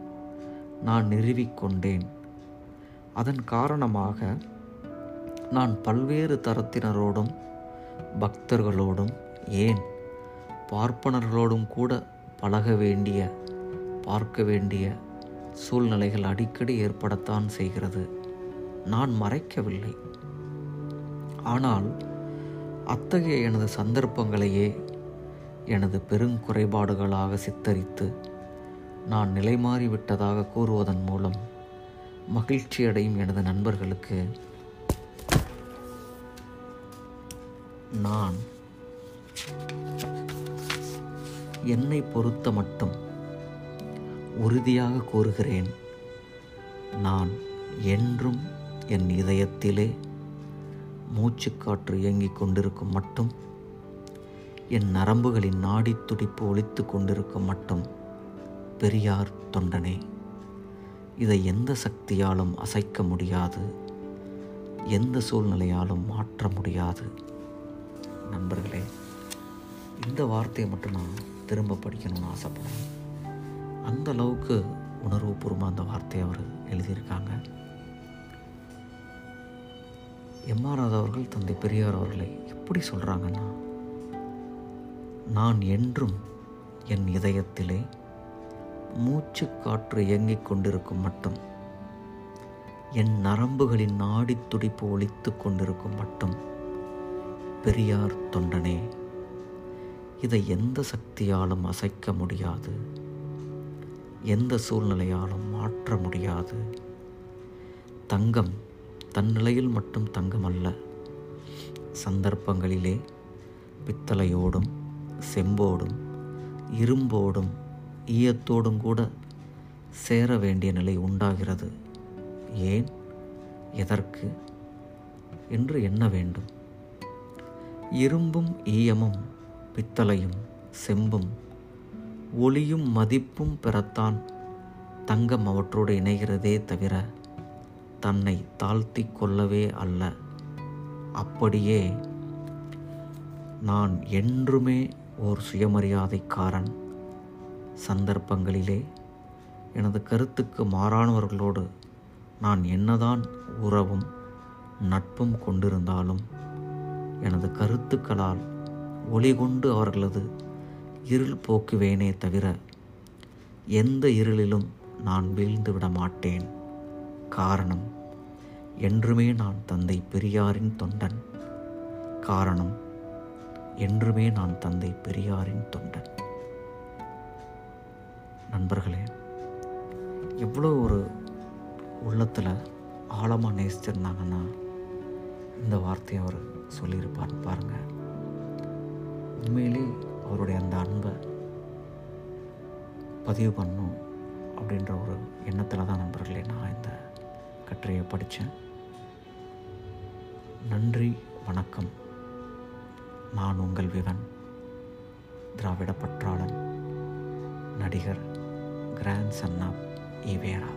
நான் நிறுவிக்கொண்டேன் அதன் காரணமாக நான் பல்வேறு தரத்தினரோடும் பக்தர்களோடும் ஏன் பார்ப்பனர்களோடும் கூட பழக வேண்டிய பார்க்க வேண்டிய சூழ்நிலைகள் அடிக்கடி ஏற்படத்தான் செய்கிறது. நான் மறைக்கவில்லை. ஆனால் அத்தகைய எனது சந்தர்ப்பங்களையே எனது பெருங்குறைபாடுகளாக சித்தரித்து நான் நிலைமாறிவிட்டதாக கூறுவதன் மூலம் மகிழ்ச்சியடையும் எனது நண்பர்களுக்கு நான் என்னை பொறுத்த மட்டும் உறுதியாக கூறுகிறேன். நான் என்றும் என் இதயத்திலே மூச்சுக்காற்று இயங்கிக் கொண்டிருக்கும் மட்டும் என் நரம்புகளின் நாடி துடிப்பு ஒழித்து கொண்டிருக்கும் மட்டும் பெரியார் தொண்டனே இதை எந்த சக்தியாலும் அசைக்க முடியாது எந்த சூழ்நிலையாலும் மாற்ற முடியாது. நண்பர்களே இந்த வார்த்தையை மட்டும் நான் திரும்ப படிக்கணும்னு ஆசைப்படுறேன் அந்த அளவுக்கு உணர்வுபூர்வமாக அந்த வார்த்தையை அவர் எழுதியிருக்காங்க. எம்ஆர்ஆர் அவர்கள் தந்தை பெரியார் அவர்களை எப்படி சொல்கிறாங்கன்னா நான் என்றும் என் இதயத்திலே மூச்சு காற்று இயங்கிக் கொண்டிருக்கும் மட்டும் என் நரம்புகளின் நாடி துடிப்பு ஒழித்து கொண்டிருக்கும் மட்டும் பெரியார் தொண்டனே இதை எந்த சக்தியாலும் அசைக்க முடியாது. எந்த சூழ்நிலையாலும் மாற்ற முடியாது. தங்கம் தன் நிலையில் மட்டும் தங்கமல்ல. சந்தர்ப்பங்களிலே பித்தளையோடும் செம்போடும் இரும்போடும் ஈயத்தோடும் கூட சேர வேண்டிய நிலை உண்டாகிறது. ஏன்? எதற்கு? என்று எண்ண வேண்டும். இரும்பும் ஈயமும் பித்தளையும் செம்பும் ஒளியும் மதிப்பும் பெறத்தான் தங்கம் அவற்றோடு இணைகிறதே தவிர தன்னை தாழ்த்தி கொள்ளவே அல்ல. அப்படியே நான் என்றுமே ஓர் சுயமரியாதைக்காரன். சந்தர்ப்பங்களிலே எனது கருத்துக்கு மாறானவர்களோடு நான் என்னதான் உறவும் நட்பும் கொண்டிருந்தாலும் எனது கருத்துக்களால் ஒளி கொண்டு அவர்களது இருள் போக்குவேனே தவிர எந்த இருளிலும் நான் வீழ்ந்து விட மாட்டேன் காரணம் என்றுமே நான் தந்தை பெரியாரின் தொண்டன். காரணம் என்றுமே நான் தந்தை பெரியாரின் தொண்டன். நண்பர்களே எவ்வளோ ஒரு உள்ளத்தில் ஆழமாக நேசிச்சிருந்தாங்கன்னா இந்த வார்த்தையை அவர் சொல்லியிருப்பார் பாருங்கள் உண்மையிலே அவருடைய அந்த அன்பை பதிவு பண்ணும் அப்படின்ற ஒரு எண்ணத்தில் தான் நண்பர்களே நான் இந்த கட்டுரையை படித்தேன் நன்றி வணக்கம். நான் உங்கள் விவன் திராவிட பற்றாளன் நடிகர் கிராண்ட் சன் ஆஃப் ஈவேரா